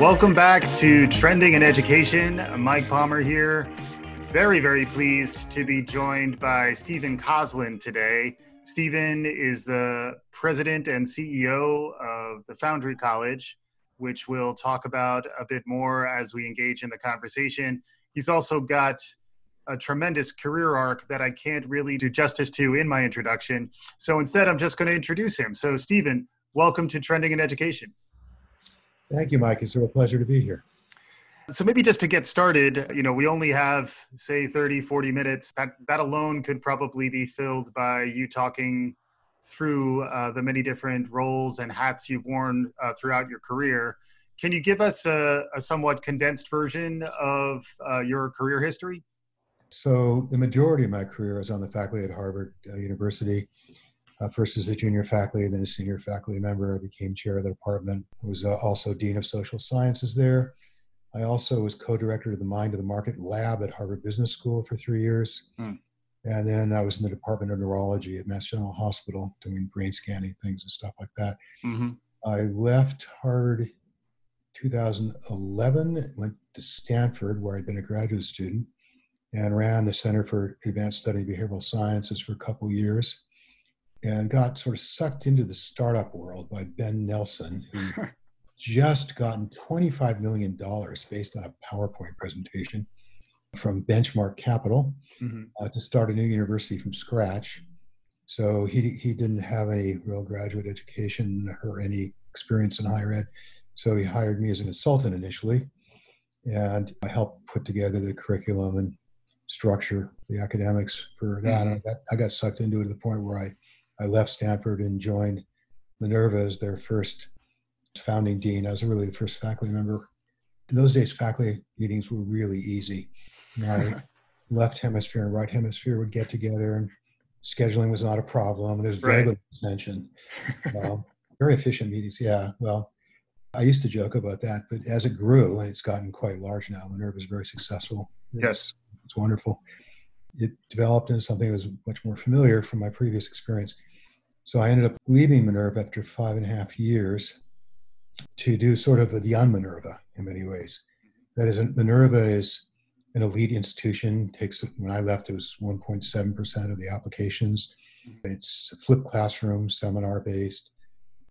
Welcome back to Trending in Education. Mike Palmer here. Very, very pleased to be joined by Stephen Kosslyn today. Stephen is the president and CEO of the Foundry College, which we'll talk about a bit more as we engage in the conversation. He's also got a tremendous career arc that I can't really do justice to in my introduction. So instead, I'm just going to introduce him. So, Stephen, welcome to Trending in Education. Thank you, Mike. It's a real pleasure to be here. So maybe just to get started, you know, we only have say 30, 40 minutes. That that alone could probably be filled by you talking through uh, the many different roles and hats you've worn uh, throughout your career. Can you give us a, a somewhat condensed version of uh, your career history? So the majority of my career is on the faculty at Harvard uh, University. Uh, first as a junior faculty, then a senior faculty member. I became chair of the department. I was uh, also dean of social sciences there. I also was co-director of the Mind of the Market lab at Harvard Business School for three years. Hmm. And then I was in the Department of Neurology at Mass General Hospital doing brain scanning things and stuff like that. Mm-hmm. I left Harvard 2011, went to Stanford where I'd been a graduate student and ran the Center for Advanced Study of Behavioral Sciences for a couple years and got sort of sucked into the startup world by Ben Nelson, who just gotten $25 million based on a PowerPoint presentation from Benchmark Capital mm-hmm. uh, to start a new university from scratch. So he, he didn't have any real graduate education or any experience in higher ed. So he hired me as a consultant initially. And I helped put together the curriculum and structure the academics for that. Mm-hmm. I, got, I got sucked into it to the point where I, I left Stanford and joined Minerva as their first founding dean. I was really the first faculty member. In those days, faculty meetings were really easy. My left hemisphere and right hemisphere would get together, and scheduling was not a problem. There's very right. little tension. Um, very efficient meetings. Yeah. Well, I used to joke about that, but as it grew, and it's gotten quite large now, Minerva is very successful. Yes. It's wonderful. It developed into something that was much more familiar from my previous experience. So I ended up leaving Minerva after five and a half years to do sort of the un-Minerva in many ways. That is, Minerva is an elite institution. Takes when I left, it was 1.7 percent of the applications. It's a flipped classroom, seminar based.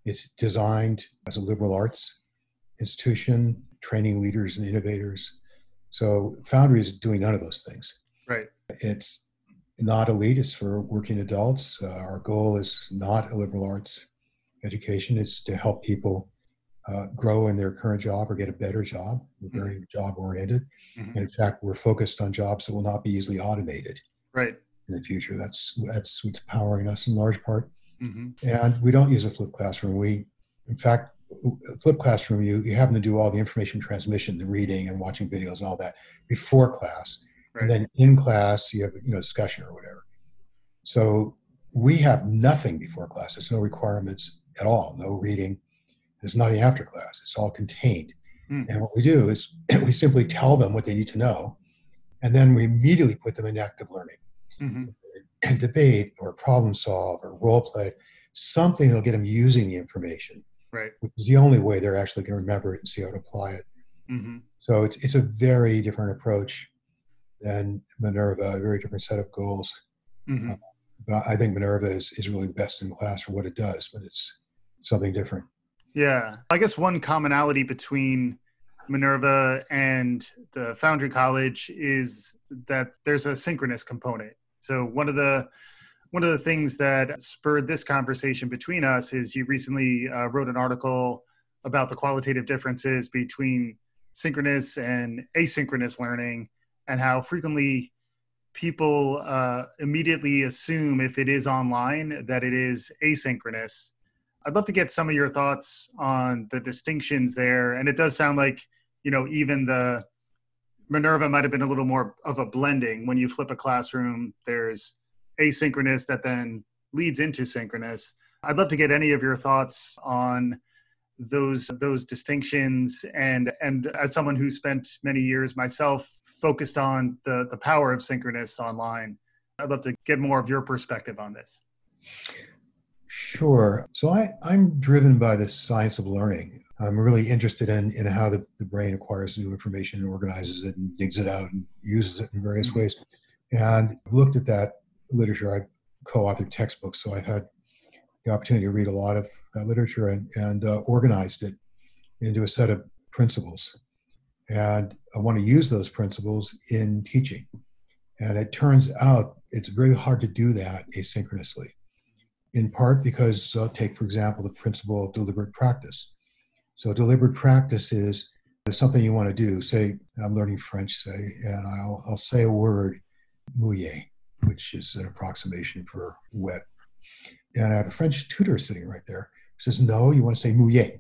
It's designed as a liberal arts institution, training leaders and innovators. So Foundry is doing none of those things. Right. It's not elite. It's for working adults. Uh, our goal is not a liberal arts education. It's to help people uh, grow in their current job or get a better job. We're mm-hmm. very mm-hmm. job oriented. Mm-hmm. And in fact, we're focused on jobs that will not be easily automated. Right. In the future, that's that's what's powering us in large part. Mm-hmm. And we don't use a flipped classroom. We, in fact, flipped classroom, you you happen to do all the information transmission, the reading and watching videos and all that before class, right. and then in class you have you know discussion or whatever. So we have nothing before class. There's no requirements at all. No reading there's nothing after class. It's all contained. Mm. And what we do is we simply tell them what they need to know, and then we immediately put them in active learning. Mm-hmm. And debate or problem solve or role play, something that'll get them using the information. Right. Which is the only way they're actually going to remember it and see how to apply it. Mm-hmm. So it's, it's a very different approach than Minerva, a very different set of goals. Mm-hmm. Uh, but I think Minerva is, is really the best in class for what it does, but it's something different. Yeah. I guess one commonality between Minerva and the Foundry College is that there's a synchronous component. So one of the one of the things that spurred this conversation between us is you recently uh, wrote an article about the qualitative differences between synchronous and asynchronous learning and how frequently people uh, immediately assume if it is online that it is asynchronous I'd love to get some of your thoughts on the distinctions there. And it does sound like, you know, even the Minerva might have been a little more of a blending. When you flip a classroom, there's asynchronous that then leads into synchronous. I'd love to get any of your thoughts on those those distinctions and and as someone who spent many years myself focused on the the power of synchronous online i'd love to get more of your perspective on this Sure. So I, I'm driven by the science of learning. I'm really interested in, in how the, the brain acquires new information and organizes it and digs it out and uses it in various mm-hmm. ways. And looked at that literature. I co-authored textbooks, so I've had the opportunity to read a lot of that literature and, and uh, organized it into a set of principles. And I want to use those principles in teaching. And it turns out it's very hard to do that asynchronously, in part because, uh, take for example, the principle of deliberate practice. So, deliberate practice is something you want to do. Say, I'm learning French, say, and I'll, I'll say a word, mouillé, which is an approximation for wet. And I have a French tutor sitting right there who says, No, you want to say mouillé.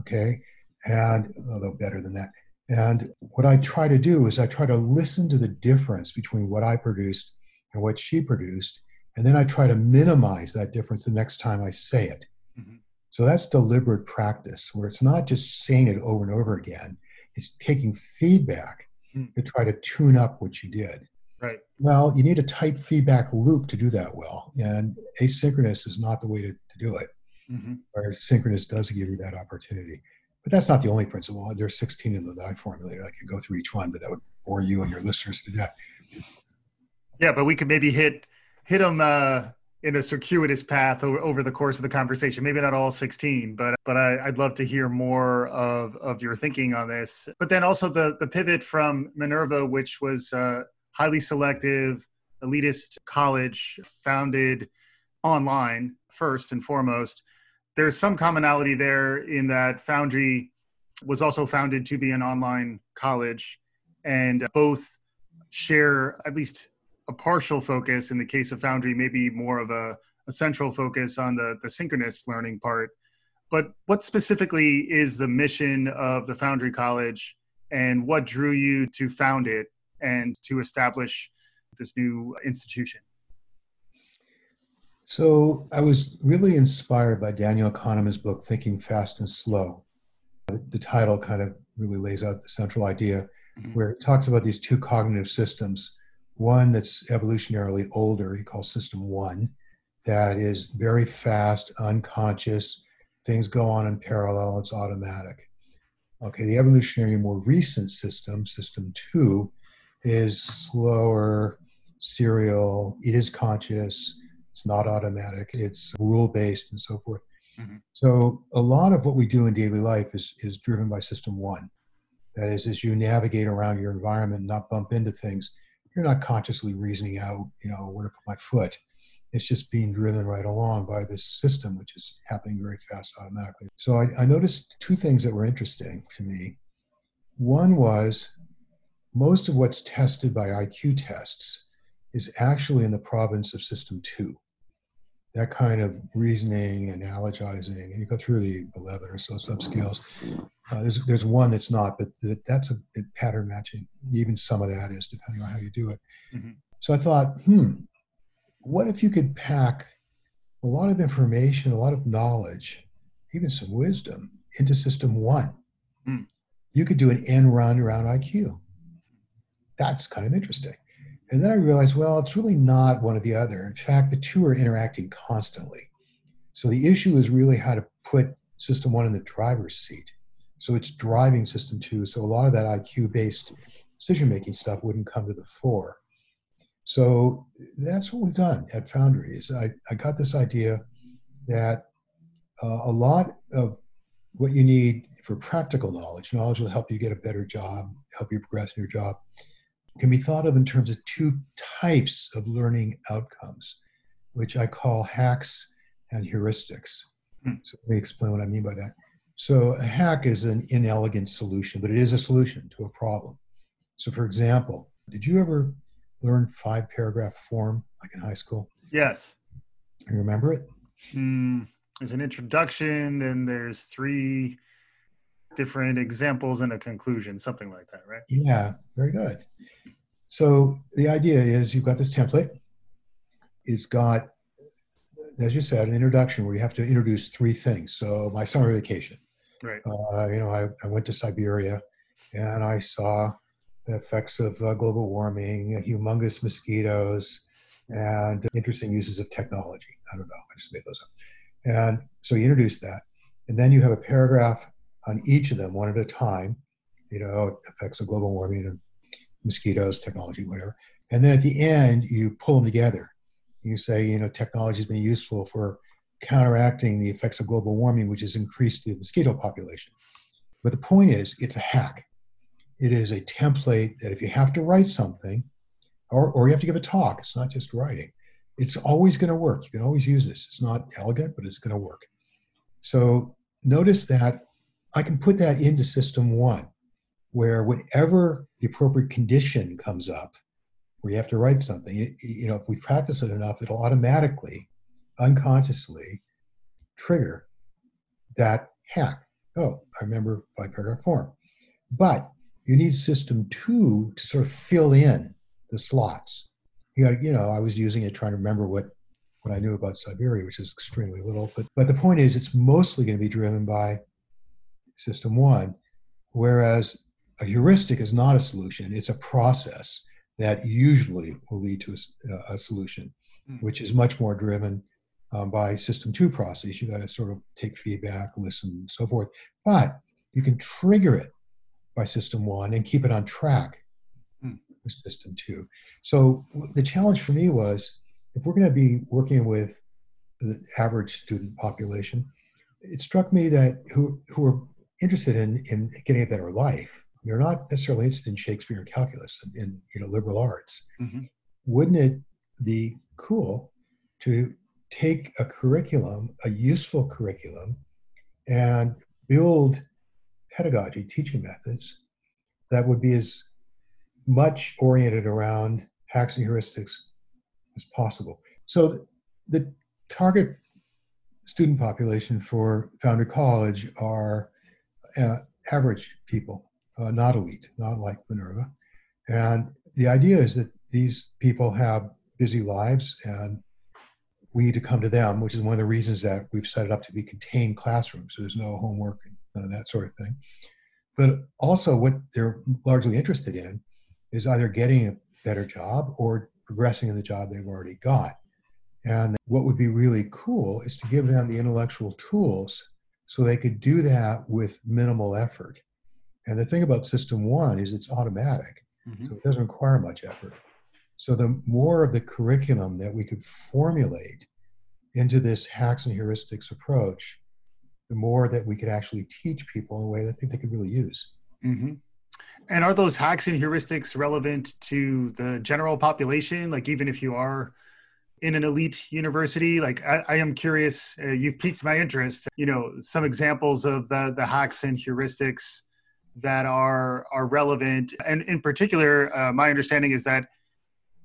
Okay. And although better than that. And what I try to do is I try to listen to the difference between what I produced and what she produced. And then I try to minimize that difference the next time I say it. Mm-hmm. So that's deliberate practice where it's not just saying it over and over again, it's taking feedback mm-hmm. to try to tune up what you did. Right. Well, you need a tight feedback loop to do that well. And asynchronous is not the way to, to do it. Mm-hmm. Whereas synchronous does give you that opportunity. But that's not the only principle. There's 16 of them that I formulated. I could go through each one, but that would bore you and your listeners to death. Yeah, but we could maybe hit hit them uh, in a circuitous path over, over the course of the conversation. Maybe not all 16, but but I, would love to hear more of of your thinking on this. But then also the the pivot from Minerva, which was uh, highly selective, elitist college founded online first and foremost there's some commonality there in that Foundry was also founded to be an online college, and both share at least a partial focus. In the case of Foundry, maybe more of a, a central focus on the, the synchronous learning part. But what specifically is the mission of the Foundry College, and what drew you to found it and to establish this new institution? So I was really inspired by Daniel Kahneman's book, Thinking Fast and Slow. The, the title kind of really lays out the central idea mm-hmm. where it talks about these two cognitive systems. One that's evolutionarily older, he calls system one, that is very fast, unconscious, things go on in parallel, it's automatic. Okay, the evolutionary more recent system, system two, is slower, serial, it is conscious, it's not automatic. It's rule based and so forth. Mm-hmm. So a lot of what we do in daily life is is driven by system one. That is, as you navigate around your environment, not bump into things, you're not consciously reasoning out, you know, where to put my foot. It's just being driven right along by this system, which is happening very fast automatically. So I, I noticed two things that were interesting to me. One was most of what's tested by IQ tests is actually in the province of system two that kind of reasoning, analogizing, and you go through the 11 or so subscales. Uh, there's, there's one that's not, but that's a, pattern matching. Even some of that is, depending on how you do it. Mm-hmm. So I thought, hmm, what if you could pack a lot of information, a lot of knowledge, even some wisdom into system one? Mm. You could do an end run around IQ. That's kind of interesting. And then I realized, well, it's really not one or the other. In fact, the two are interacting constantly. So the issue is really how to put system one in the driver's seat. So it's driving system two. So a lot of that IQ based decision making stuff wouldn't come to the fore. So that's what we've done at Foundries. I, I got this idea that uh, a lot of what you need for practical knowledge, knowledge will help you get a better job, help you progress in your job, can be thought of in terms of two types of learning outcomes, which I call hacks and heuristics. Hmm. So let me explain what I mean by that. So a hack is an inelegant solution, but it is a solution to a problem. So for example, did you ever learn five paragraph form like in high school? Yes. You remember it? Mm, there's an introduction, then there's three different examples and a conclusion, something like that, right? Yeah, very good. So the idea is you've got this template. It's got, as you said, an introduction where you have to introduce three things. So my summer vacation. Right. Uh, you know, I, I went to Siberia and I saw the effects of uh, global warming, humongous mosquitoes, and interesting uses of technology. I don't know. I just made those up. And so you introduce that. And then you have a paragraph on each of them one at a time, you know, effects of global warming and mosquitoes, technology, whatever. And then at the end, you pull them together. You say, you know, technology has been useful for counteracting the effects of global warming, which has increased the mosquito population. But the point is, it's a hack. It is a template that if you have to write something, or, or you have to give a talk, it's not just writing, it's always going to work. You can always use this. It's not elegant, but it's going to work. So notice that I can put that into system one, where whenever the appropriate condition comes up, where you have to write something, you, you know, if we practice it enough, it'll automatically, unconsciously trigger that hack. Oh, I remember five paragraph form. But you need system two to sort of fill in the slots. You got, you know, I was using it trying to remember what what I knew about Siberia, which is extremely little. But but the point is, it's mostly going to be driven by system one, whereas a heuristic is not a solution; it's a process that usually will lead to a, a solution, mm. which is much more driven um, by system two process. You got to sort of take feedback, listen, and so forth. But you can trigger it by system one and keep it on track hmm. with system two. So the challenge for me was if we're going to be working with the average student population, it struck me that who, who are interested in, in getting a better life, they're not necessarily interested in Shakespeare and calculus and in you know liberal arts. Mm-hmm. Wouldn't it be cool to take a curriculum, a useful curriculum, and build pedagogy, teaching methods that would be as much oriented around hacks and heuristics as possible. So the, the target student population for Foundry College are average people, uh, not elite, not like Minerva. And the idea is that these people have busy lives and we need to come to them, which is one of the reasons that we've set it up to be contained classrooms. So there's no homework and none of that sort of thing. But also, what they're largely interested in is either getting a better job or progressing in the job they've already got. And what would be really cool is to give them the intellectual tools so they could do that with minimal effort. And the thing about System One is it's automatic, mm-hmm. so it doesn't require much effort. So the more of the curriculum that we could formulate into this hacks and heuristics approach, the more that we could actually teach people in a way that I think they could really use. Mm-hmm. And are those hacks and heuristics relevant to the general population? Like, even if you are in an elite university, like I, I am curious, uh, you've piqued my interest. You know, some examples of the the hacks and heuristics that are are relevant, and in particular, uh, my understanding is that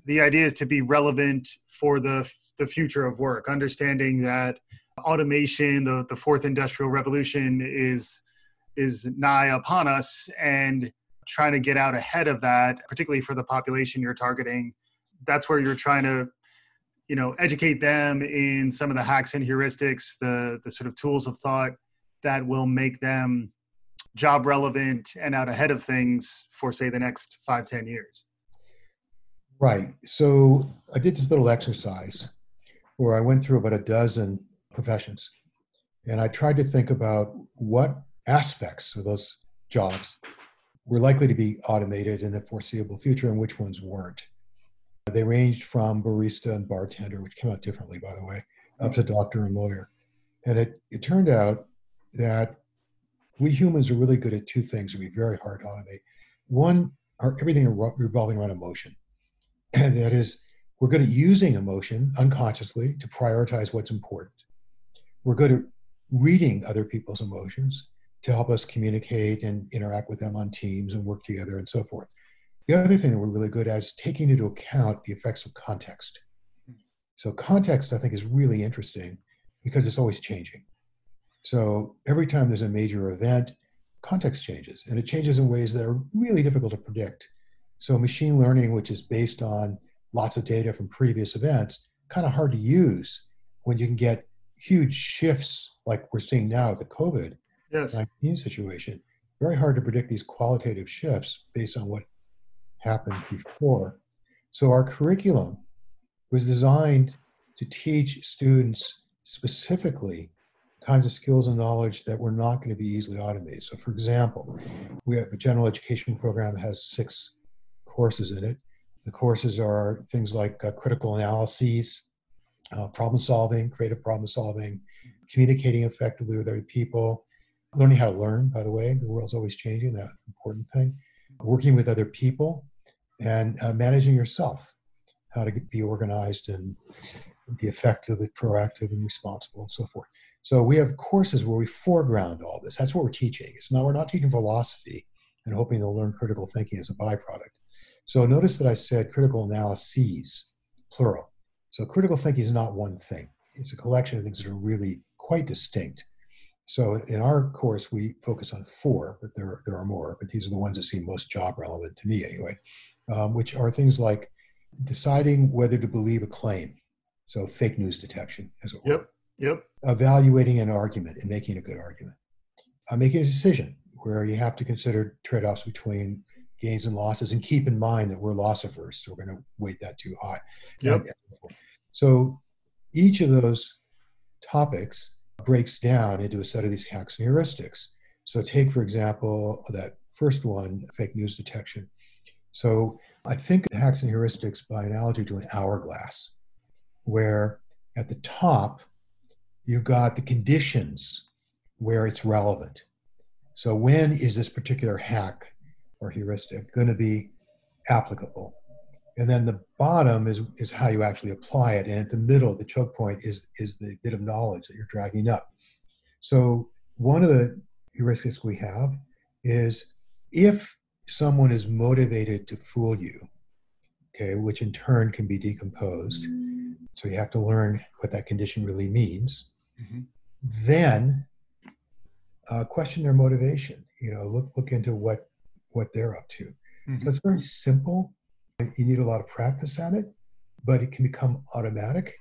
the idea is to be relevant for the the future of work, understanding that automation, the, the fourth industrial revolution is is nigh upon us and trying to get out ahead of that, particularly for the population you're targeting. That's where you're trying to, you know, educate them in some of the hacks and heuristics, the the sort of tools of thought that will make them job relevant and out ahead of things for say the next five, ten years. Right. So I did this little exercise where I went through about a dozen professions. And I tried to think about what aspects of those jobs were likely to be automated in the foreseeable future and which ones weren't. They ranged from barista and bartender, which came out differently, by the way, up to doctor and lawyer. And it, it turned out that we humans are really good at two things that be very hard to automate. One are everything revolving around emotion. And that is, we're good at using emotion unconsciously to prioritize what's important. We're good at reading other people's emotions to help us communicate and interact with them on teams and work together and so forth. The other thing that we're really good at is taking into account the effects of context. So, context, I think, is really interesting because it's always changing. So, every time there's a major event, context changes, and it changes in ways that are really difficult to predict. So, machine learning, which is based on lots of data from previous events, kind of hard to use when you can get huge shifts like we're seeing now with the COVID yes. 19 situation. Very hard to predict these qualitative shifts based on what happened before. So our curriculum was designed to teach students specifically kinds of skills and knowledge that were not going to be easily automated. So, for example, we have a general education program that has six courses in it. The courses are things like uh, critical analyses, uh, problem solving, creative problem solving, communicating effectively with other people, learning how to learn, by the way. The world's always changing, that important thing. Working with other people and uh, managing yourself, how to be organized and be effectively proactive and responsible and so forth. So we have courses where we foreground all this. That's what we're teaching. It's not we're not teaching philosophy and hoping they'll learn critical thinking as a byproduct. So notice that I said critical analyses, plural. So critical thinking is not one thing. It's a collection of things that are really quite distinct. So in our course, we focus on four, but there, there are more, but these are the ones that seem most job relevant to me anyway, um, which are things like deciding whether to believe a claim. So fake news detection, as it were. Yep. Yep. Evaluating an argument and making a good argument. Uh, making a decision where you have to consider trade offs between gains and losses and keep in mind that we're loss averse, so we're going to weight that too high. Yep. So each of those topics breaks down into a set of these hacks and heuristics. So take, for example, that first one, fake news detection. So I think the hacks and heuristics by analogy to an hourglass, where at the top you've got the conditions where it's relevant. So when is this particular hack or heuristic going to be applicable? And then the bottom is, is how you actually apply it. And at the middle, the choke point is, is the bit of knowledge that you're dragging up. So one of the heuristics we have is if someone is motivated to fool you, okay, which in turn can be decomposed. So you have to learn what that condition really means. Mm-hmm. Then uh, question their motivation. You know, look look into what what they're up to. Mm-hmm. So it's very simple. You need a lot of practice at it, but it can become automatic,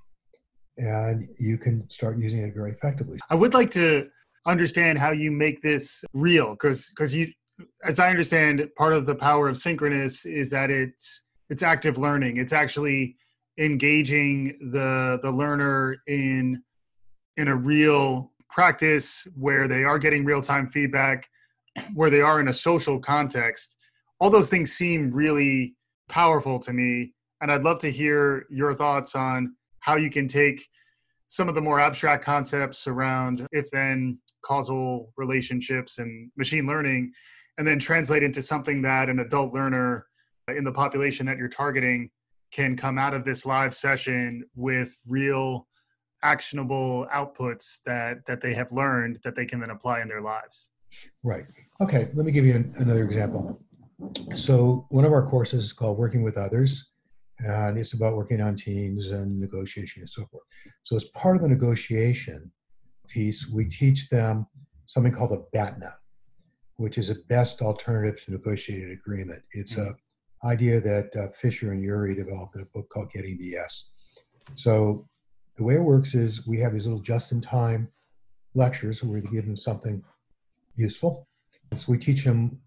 and you can start using it very effectively. I would like to understand how you make this real, because because you, as I understand, part of the power of synchronous is that it's it's active learning. It's actually engaging the the learner in in a real practice where they are getting real time feedback, where they are in a social context. All those things seem really powerful to me. And I'd love to hear your thoughts on how you can take some of the more abstract concepts around if then causal relationships and machine learning, and then translate into something that an adult learner in the population that you're targeting can come out of this live session with real actionable outputs that that they have learned that they can then apply in their lives. Right. Okay let me give you an, another example. So one of our courses is called working with others and it's about working on teams and negotiation and so forth. So as part of the negotiation piece we teach them something called a batna which is a best alternative to negotiated agreement it's mm-hmm. a idea that uh, fisher and Ury developed in a book called getting the yes so the way it works is we have these little just-in-time lectures where we give them something useful. So we teach them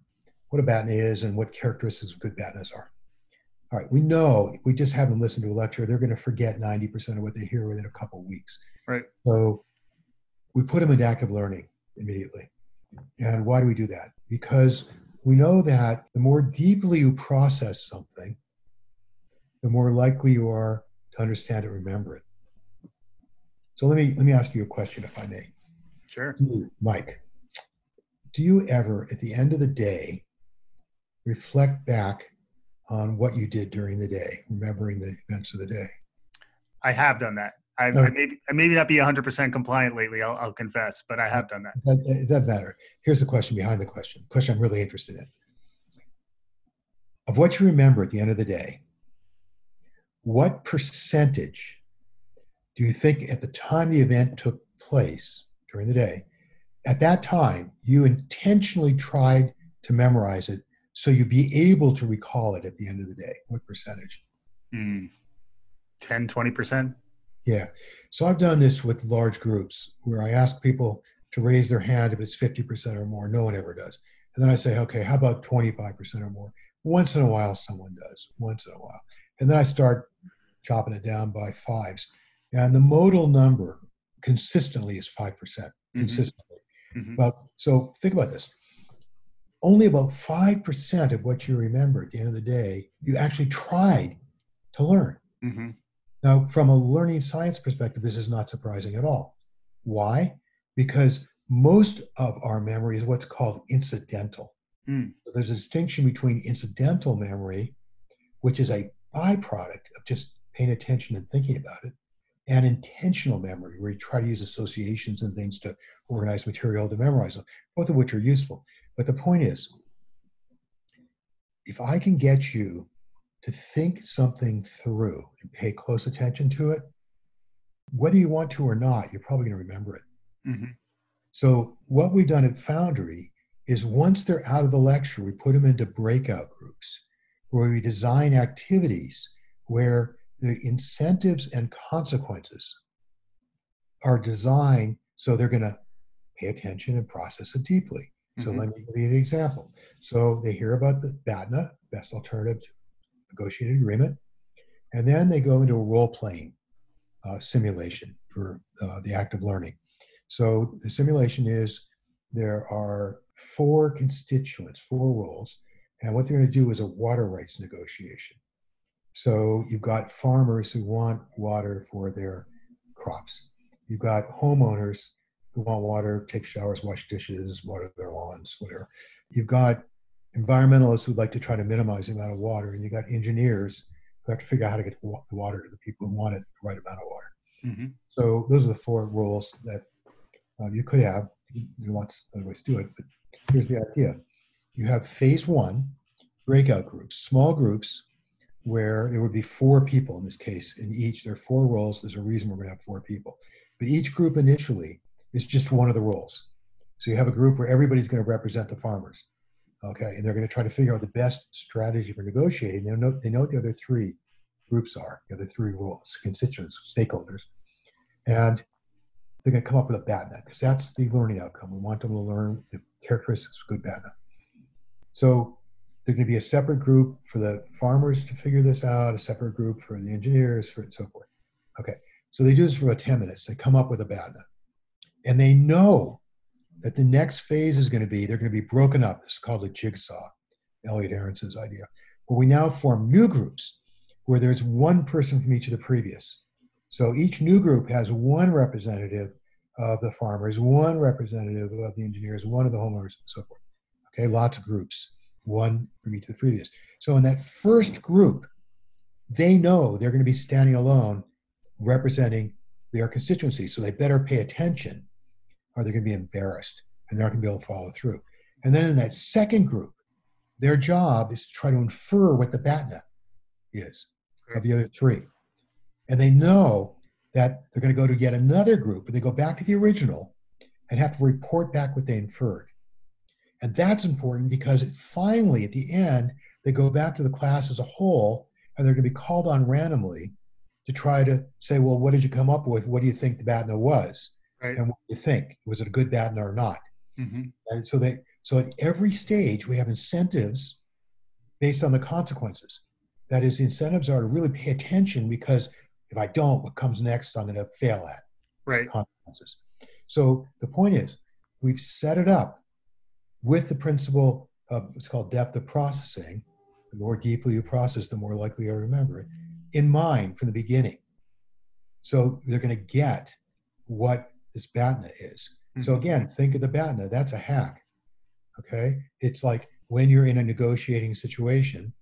what a BATNA is and what characteristics of good BATNAs are. All right, we know we just have them listen to a lecture, they're going to forget 90% of what they hear within a couple of weeks. Right. So we put them into active learning immediately. And why do we do that? Because we know that the more deeply you process something, the more likely you are to understand and remember it. So let me let me ask you a question, if I may. Sure. Hmm, Mike, do you ever, at the end of the day, reflect back on what you did during the day, remembering the events of the day? I have done that. I've, okay. I maybe I maybe not be 100% compliant lately. I'll, I'll confess, but I have done that. that. It doesn't matter. Here's the question behind the question. Question I'm really interested in. Of what you remember at the end of the day, what percentage do you think at the time the event took place during the day, at that time, you intentionally tried to memorize it so you'd be able to recall it at the end of the day? What percentage? Mm, 10, 20%? Yeah. So I've done this with large groups where I ask people to raise their hand if it's 50% or more. No one ever does. And then I say, okay, how about 25% or more? Once in a while, someone does, once in a while. And then I start chopping it down by fives. And the modal number consistently is 5%. mm-hmm. consistently. Mm-hmm. Well, so think about this. Only about 5% of what you remember at the end of the day, you actually tried to learn. Mm-hmm. Now, from a learning science perspective, this is not surprising at all. Why? Because most of our memory is what's called incidental. Mm. So there's a distinction between incidental memory, which is a byproduct of just paying attention and thinking about it, and intentional memory, where you try to use associations and things to organize material to memorize them, both of which are useful. But the point is, if I can get you to think something through and pay close attention to it, whether you want to or not, you're probably going to remember it. Mm-hmm. So, what we've done at Foundry is once they're out of the lecture, we put them into breakout groups where we design activities where the incentives and consequences are designed so they're going to pay attention and process it deeply. So mm-hmm. let me give you the example. So they hear about the BATNA, best alternative negotiated agreement, and then they go into a role playing uh, simulation for uh, the act of learning. So the simulation is there are four constituents, four roles, and what they're going to do is a water rights negotiation. So you've got farmers who want water for their crops. You've got homeowners who want water, take showers, wash dishes, water their lawns, whatever. You've got environmentalists who'd like to try to minimize the amount of water, and you've got engineers who have to figure out how to get the water to the people who want it, the right amount of water. Mm-hmm. So those are the four rules that uh, you could have. There are lots of other ways to do it, but here's the idea. You have phase one, breakout groups, small groups where there would be four people in this case. In each, there are four roles. There's a reason we're going to have four people. But each group initially is just one of the roles. So you have a group where everybody's going to represent the farmers. Okay, and they're going to try to figure out the best strategy for negotiating. They know they know what the other three groups are, the other three roles, constituents, stakeholders, and they're going to come up with a BATNA because that's the learning outcome. We want them to learn the characteristics of good BATNA. So there's going to be a separate group for the farmers to figure this out, a separate group for the engineers, for and so forth. Okay, so they do this for about 10 minutes. They come up with a BATNA. And they know that the next phase is going to be, they're going to be broken up. Is called a jigsaw, Elliot Aronson's idea, where we now form new groups where there's one person from each of the previous. So each new group has one representative of the farmers, one representative of the engineers, one of the homeowners, and so forth. Okay, lots of groups one from each of the previous. So in that first group, they know they're going to be standing alone representing their constituency. So they better pay attention or they're going to be embarrassed and they're not going to be able to follow through. And then in that second group, their job is to try to infer what the BATNA is of the other three. And they know that they're going to go to yet another group, but they go back to the original and have to report back what they inferred. And that's important because it finally, at the end, they go back to the class as a whole and they're going to be called on randomly to try to say, well, what did you come up with? What do you think the BATNA was? Right. And what do you think? Was it a good BATNA or not? Mm-hmm. And so they so at every stage we have incentives based on the consequences. That is, incentives are to really pay attention because if I don't, what comes next I'm going to fail at. Right. Consequences. So the point is, we've set it up with the principle of what's called depth of processing. The more deeply you process, the more likely you remember it in mind from the beginning. So they're going to get what this BATNA is. Mm-hmm. So again, think of the BATNA. That's a hack. Okay. It's like when you're in a negotiating situation,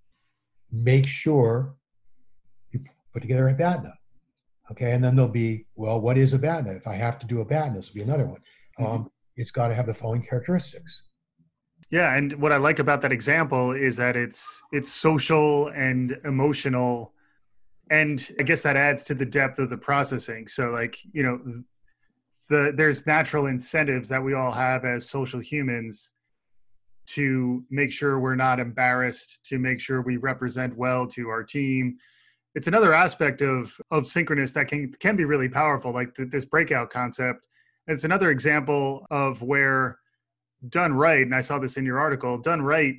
make sure you put together a BATNA. Okay. And then there'll be, well, what is a BATNA? If I have to do a BATNA, this will be another one. Mm-hmm. Um, it's got to have the following characteristics. Yeah, and what I like about that example is that it's it's social and emotional and I guess that adds to the depth of the processing. So like, you know, the there's natural incentives that we all have as social humans to make sure we're not embarrassed, to make sure we represent well to our team. It's another aspect of of synchronous that can can be really powerful, like this breakout concept. It's another example of where done right, and I saw this in your article, done right,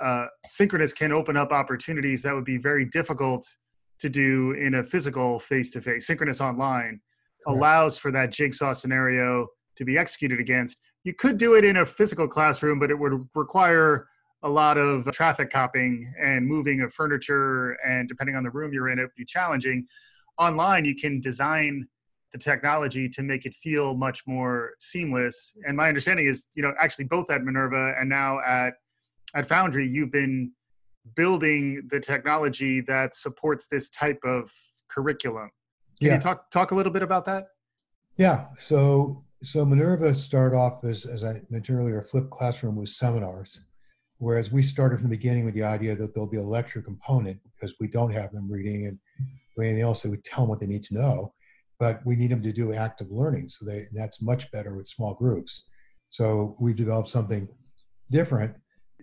uh, synchronous can open up opportunities that would be very difficult to do in a physical face to face. Synchronous online. Allows for that jigsaw scenario to be executed against. You could do it in a physical classroom, but it would require a lot of traffic copying and moving of furniture, and depending on the room you're in, it would be challenging. Online, you can design the technology to make it feel much more seamless. And my understanding is, you know, actually both at Minerva and now at at Foundry, you've been building the technology that supports this type of curriculum. Can yeah. you talk talk a little bit about that? Yeah. So so Minerva started off as as I mentioned earlier, a flipped classroom with seminars, whereas we started from the beginning with the idea that there'll be a lecture component because we don't have them reading and anything else. So we tell them what they need to know but we need them to do active learning. So they, that's much better with small groups. So we've developed something different.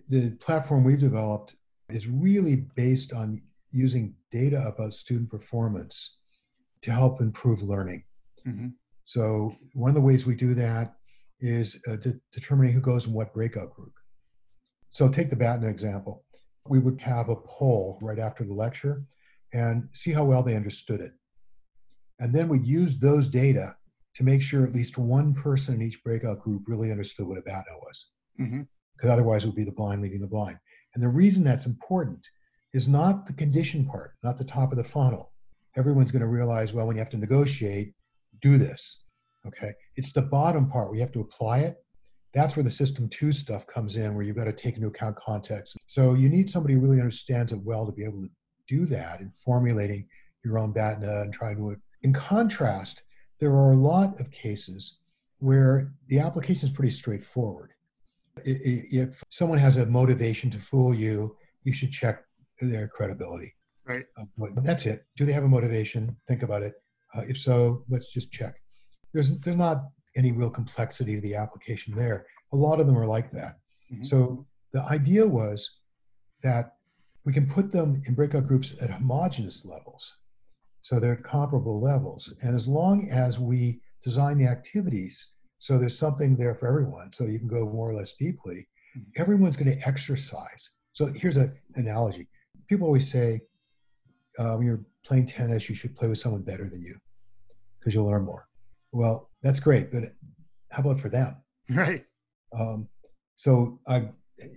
The platform we've developed is really based on using data about student performance to help improve learning. Mm-hmm. So one of the ways we do that is uh, de- determining who goes in what breakout group. So take the BATNA example. We would have a poll right after the lecture and see how well they understood it. And then we use those data to make sure at least one person in each breakout group really understood what a BATNA was. Because mm-hmm. otherwise, it would be the blind leading the blind. And the reason that's important is not the condition part, not the top of the funnel. Everyone's going to realize, well, when you have to negotiate, do this. Okay. It's the bottom part where you have to apply it. That's where the system two stuff comes in, where you've got to take into account context. So you need somebody who really understands it well to be able to do that in formulating your own BATNA and trying to in contrast, there are a lot of cases where the application is pretty straightforward. If someone has a motivation to fool you, you should check their credibility. Right. Uh, that's it. Do they have a motivation? Think about it. Uh, if so, let's just check. There's there's not any real complexity to the application there. A lot of them are like that. Mm-hmm. So the idea was that we can put them in breakout groups at homogeneous levels. So they're at comparable levels. And as long as we design the activities so there's something there for everyone, so you can go more or less deeply, mm-hmm. everyone's going to exercise. So here's an analogy. People always say, uh, when you're playing tennis, you should play with someone better than you because you'll learn more. Well, that's great, but how about for them? Right. Um, so I've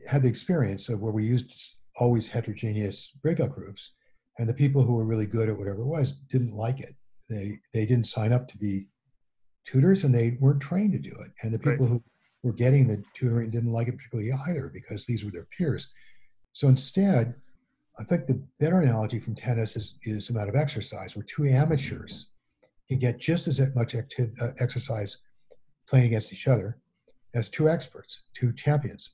had the experience of where we used always heterogeneous breakout groups and the people who were really good at whatever it was didn't like it they they didn't sign up to be tutors and they weren't trained to do it and the people right. who were getting the tutoring didn't like it particularly either because these were their peers so instead i think the better analogy from tennis is, is amount of exercise where two amateurs can get just as much active, uh, exercise playing against each other as two experts two champions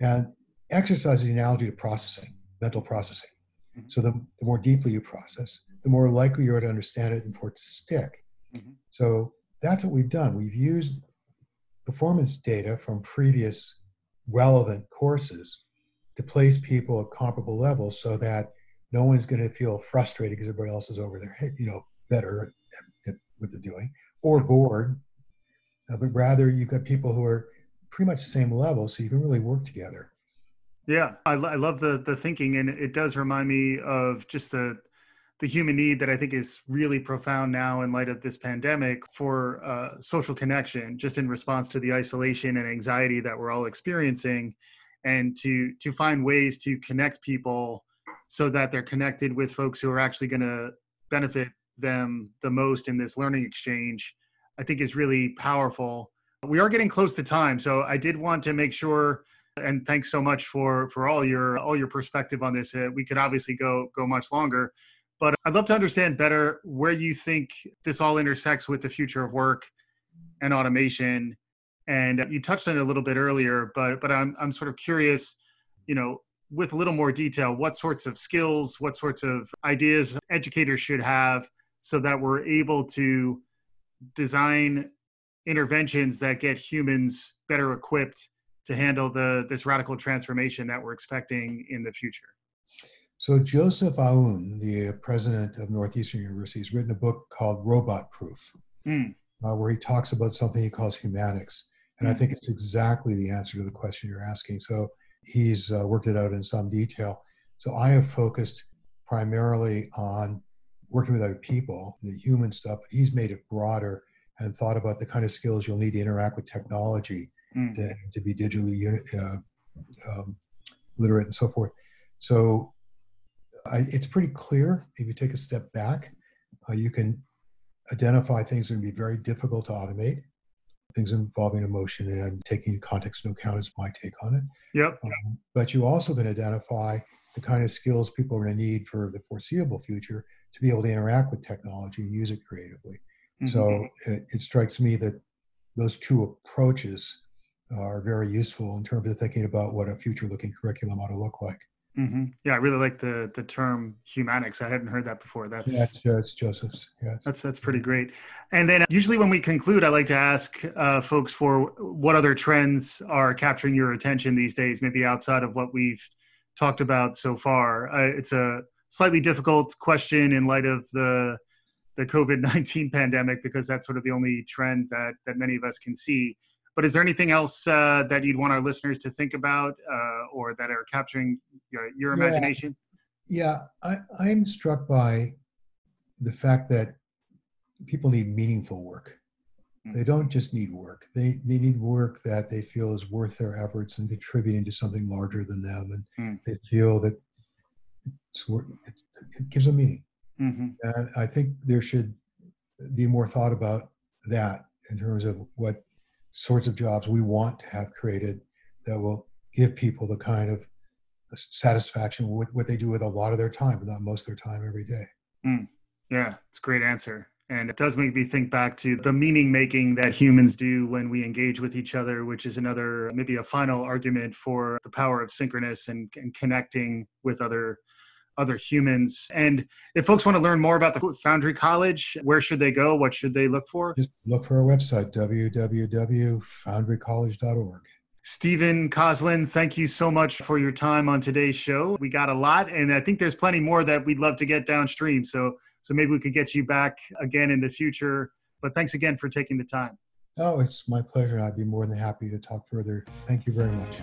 and exercise is the analogy to processing mental processing Mm-hmm. So the, the more deeply you process, the more likely you are to understand it and for it to stick. Mm-hmm. So that's what we've done. We've used performance data from previous relevant courses to place people at comparable levels so that no one's going to feel frustrated because everybody else is over their head, you know, better at, at what they're doing or bored. Uh, but rather, you've got people who are pretty much the same level, so you can really work together. Yeah, I, I love the the thinking, and it does remind me of just the the human need that I think is really profound now in light of this pandemic for uh, social connection, just in response to the isolation and anxiety that we're all experiencing, and to to find ways to connect people so that they're connected with folks who are actually going to benefit them the most in this learning exchange, I think is really powerful. We are getting close to time, so I did want to make sure and thanks so much for for all your all your perspective on this. Uh, we could obviously go go much longer, but I'd love to understand better where you think this all intersects with the future of work and automation. And you touched on it a little bit earlier, but but I'm I'm sort of curious, you know, with a little more detail, what sorts of skills, what sorts of ideas educators should have so that we're able to design interventions that get humans better equipped to handle the this radical transformation that we're expecting in the future? So Joseph Aoun, the president of Northeastern University, has written a book called Robot Proof, mm. uh, where he talks about something he calls humanics. And. I hmm. think it's exactly the answer to the question you're asking. So he's uh, worked it out in some detail. So I have focused primarily on working with other people, the human stuff, he's made it broader and thought about the kind of skills you'll need to interact with technology mm. to, to, be digitally uh, um, literate and so forth. So I, it's pretty clear if you take a step back, uh, you can identify things that would be very difficult to automate, things involving emotion and taking context into account is my take on it. Yep. Um, but you also can identify the kind of skills people are going to need for the foreseeable future to be able to interact with technology and use it creatively. Mm-hmm. So it, it, strikes me that those two approaches are very useful in terms of thinking about what a future looking curriculum ought to look like. Mm-hmm. Yeah, I really like the the term humanics. I hadn't heard that before. That's yeah, it's, uh, Joseph's. Yeah, that's that's pretty great. And then usually when we conclude, I like to ask uh, folks for what other trends are capturing your attention these days, maybe outside of what we've talked about so far. Uh, it's a slightly difficult question in light of the the COVID nineteen pandemic because that's sort of the only trend that that many of us can see. But is there anything else uh, that you'd want our listeners to think about uh, or that are capturing your, your imagination? Yeah, yeah I, I'm struck by the fact that people need meaningful work. Hmm. They don't just need work. They, they need work that they feel is worth their efforts and contributing to something larger than them. And mm. they feel that it's, it, it gives them meaning. Mm-hmm. And I think there should be more thought about that in terms of what sorts of jobs we want to have created that will give people the kind of satisfaction with what they do with a lot of their time, but not most of their time every day. Mm. Yeah, it's a great answer. And it does make me think back to the meaning making that humans do when we engage with each other, which is another, maybe a final argument for the power of synchronous and, and connecting with other other humans. And if folks want to learn more about the Foundry College, where should they go? What should they look for? Just look for our website, www.foundrycollege.org. Stephen Kosslyn, thank you so much for your time on today's show. We got a lot, and I think there's plenty more that we'd love to get downstream. So, so maybe we could get you back again in the future. But thanks again for taking the time. Oh, it's my pleasure. I'd be more than happy to talk further. Thank you very much.